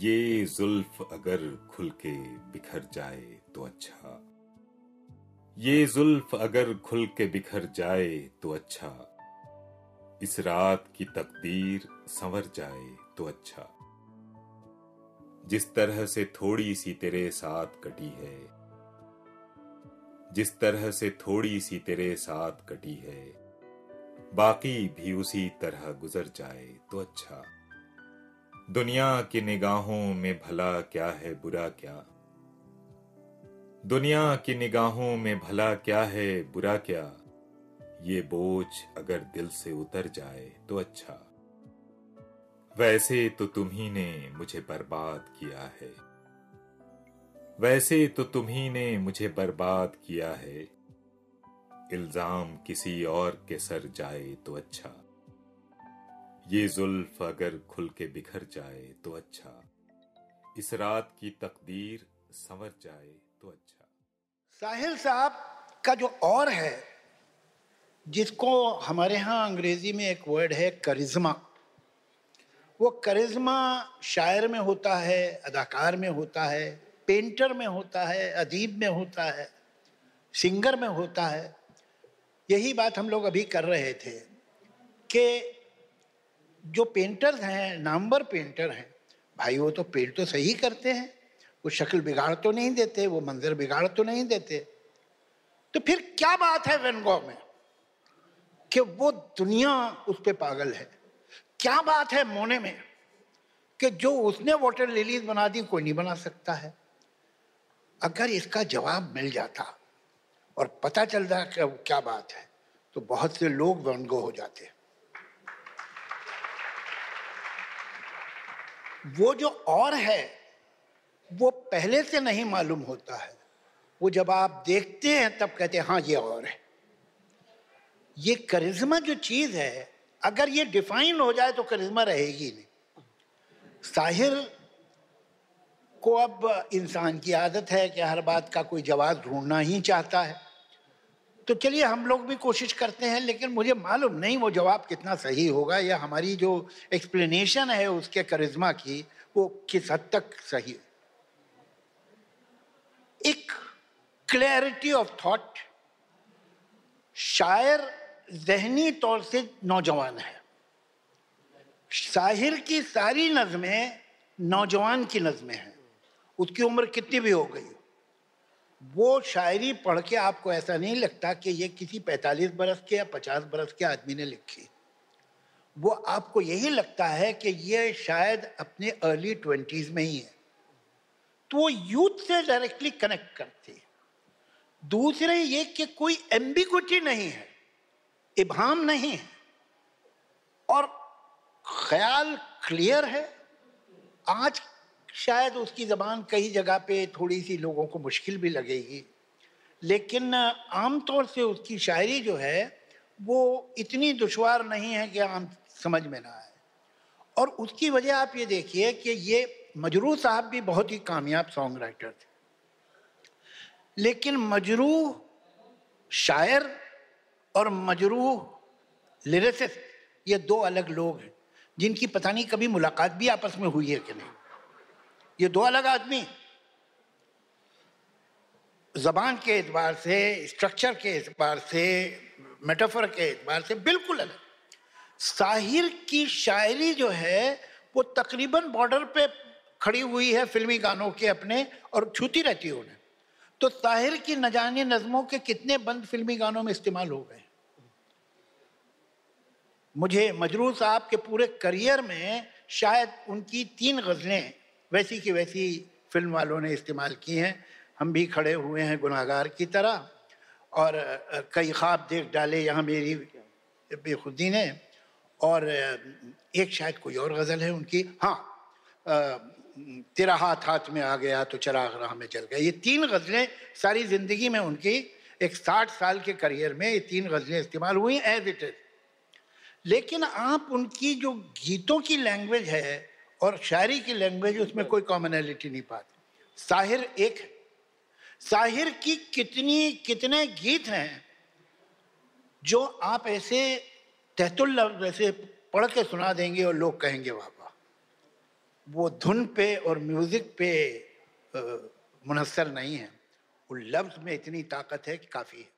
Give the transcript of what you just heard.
ये जुल्फ अगर खुल के बिखर जाए तो अच्छा। ये जुल्फ अगर खुल के बिखर जाए तो अच्छा। इस रात की तकदीर संवर जाए तो अच्छा। जिस तरह से थोड़ी सी तेरे साथ कटी है, जिस तरह से थोड़ी सी तेरे साथ कटी है, बाकी भी उसी तरह गुजर जाए तो अच्छा। दुनिया की निगाहों में भला क्या है, बुरा क्या? दुनिया की निगाहों में भला क्या है, बुरा क्या? ये बोझ अगर दिल से उतर जाए तो अच्छा। वैसे तो तुम्ही ने मुझे बर्बाद किया है। वैसे तो तुम्ही ने मुझे बर्बाद किया है। इल्ज़ाम किसी और के सर जाए तो अच्छा। ये जुल्फ अगर खुल के बिखर जाए तो अच्छा। इस रात की तकदीर संवर जाए तो अच्छा। साहिल साहब, का जो और है, जिसको हमारे यहाँ अंग्रेज़ी में एक वर्ड है करिश्मा वो करिश्मा शायर में होता है, अदाकार में होता है, पेंटर में होता है, अदीब में होता है, सिंगर में होता है। यही बात हम लोग अभी कर रहे थे कि जो पेंटर्स हैं नामवर पेंटर हैं, भाई वो तो पेंट तो सही करते हैं। वो शक्ल बिगाड़ तो नहीं देते, वो मंजर बिगाड़ तो नहीं देते। तो फिर क्या बात है वेनगो में? कि वो दुनिया उस पर पागल है। क्या बात है मोने में? कि जो उसने वाटर लिलीज बना दी, कोई नहीं बना सकता है। अगर इसका जवाब मिल जाता और पता चल रहा क्या बात है तो बहुत से लोग वेनगो हो जाते। हैं वो जो और है, वो पहले से नहीं मालूम होता है। वो जब आप देखते हैं, तब कहते हैं हाँ ये और है। ये करिश्मा जो चीज़ है, अगर ये डिफाइन हो जाए तो करिश्मा रहेगी नहीं। साहिर को अब इंसान की आदत है कि हर बात का कोई जवाब ढूंढना ही चाहता है। तो चलिए हम लोग भी कोशिश करते हैं, लेकिन मुझे मालूम नहीं वो जवाब कितना सही होगा या हमारी जो एक्सप्लेनेशन है उसके करिश्मा की, वो किस हद तक सही एक क्लैरिटी ऑफ़ थॉट शायर जहनी तौर से नौजवान है। शाहिर की सारी नज़में नौजवान की नज़में हैं। उसकी उम्र कितनी भी हो गई। वो शायरी पढ़ के आपको ऐसा नहीं लगता कि ये किसी 45 बरस के या 50 बरस के आदमी ने लिखी? वो आपको यही लगता है कि ये शायद अपने अर्ली ट्वेंटीज में ही है। तो वो यूथ से डायरेक्टली कनेक्ट करती है। दूसरे ये कि कोई एम्बिगुटी नहीं है इबाम नहीं है, और ख्याल क्लियर है। आज शायद उसकी ज़बान कई जगह पे थोड़ी सी लोगों को मुश्किल भी लगेगी। लेकिन आमतौर से उसकी शायरी जो है, वो इतनी दुशवार नहीं है कि आम समझ में ना आए। और उसकी वजह आप ये देखिए कि ये मजरू साहब भी बहुत ही कामयाब सॉन्ग राइटर थे। लेकिन मजरू शायर और मजरू लिरिसिस्ट ये दो अलग लोग हैं, जिनकी पता नहीं कभी मुलाकात भी आपस में हुई है कि नहीं। ये दो अलग आदमी। जबान के एतबार से स्ट्रक्चर के एतबार से मेटाफर के एतबार से बिल्कुल अलग। साहिर की शायरी जो है, वो तकरीबन बॉर्डर पे खड़ी हुई है फिल्मी गानों के अपने और छूती रहती है उन्हें। तो साहिर की न जाने नज़मों के कितने बंद फिल्मी गानों में इस्तेमाल हो गए। मुझे मजरू साहब के पूरे करियर में शायद उनकी तीन गज़लें वैसी की वैसी फ़िल्म वालों ने इस्तेमाल की हैं। हम भी खड़े हुए हैं गुनाहगार की तरह। और कई ख्वाब देख डाले यहाँ मेरी बेखुदी ने। और एक शायद कोई और गज़ल है उनकी। हाँ तेरा हाथ हाथ में आ गया तो चराग राह में चल गया। ये तीन गज़लें सारी ज़िंदगी में उनकी, एक साठ साल के करियर में ये तीन गज़लें इस्तेमाल हुई एज इट इज़ लेकिन आप उनकी जो गीतों की लैंग्वेज है और शायरी की लैंग्वेज उसमें कोई कॉमनैलिटी नहीं पाती। साहिर एक साहिर की कितनी, कितने गीत हैं जो आप ऐसे तहतुल वैसे पढ़ के सुना देंगे और लोग कहेंगे, वाह वाह। वो धुन पे और म्यूज़िक पे मुनसर नहीं है। वो लफ्ज में इतनी ताकत है कि काफ़ी है।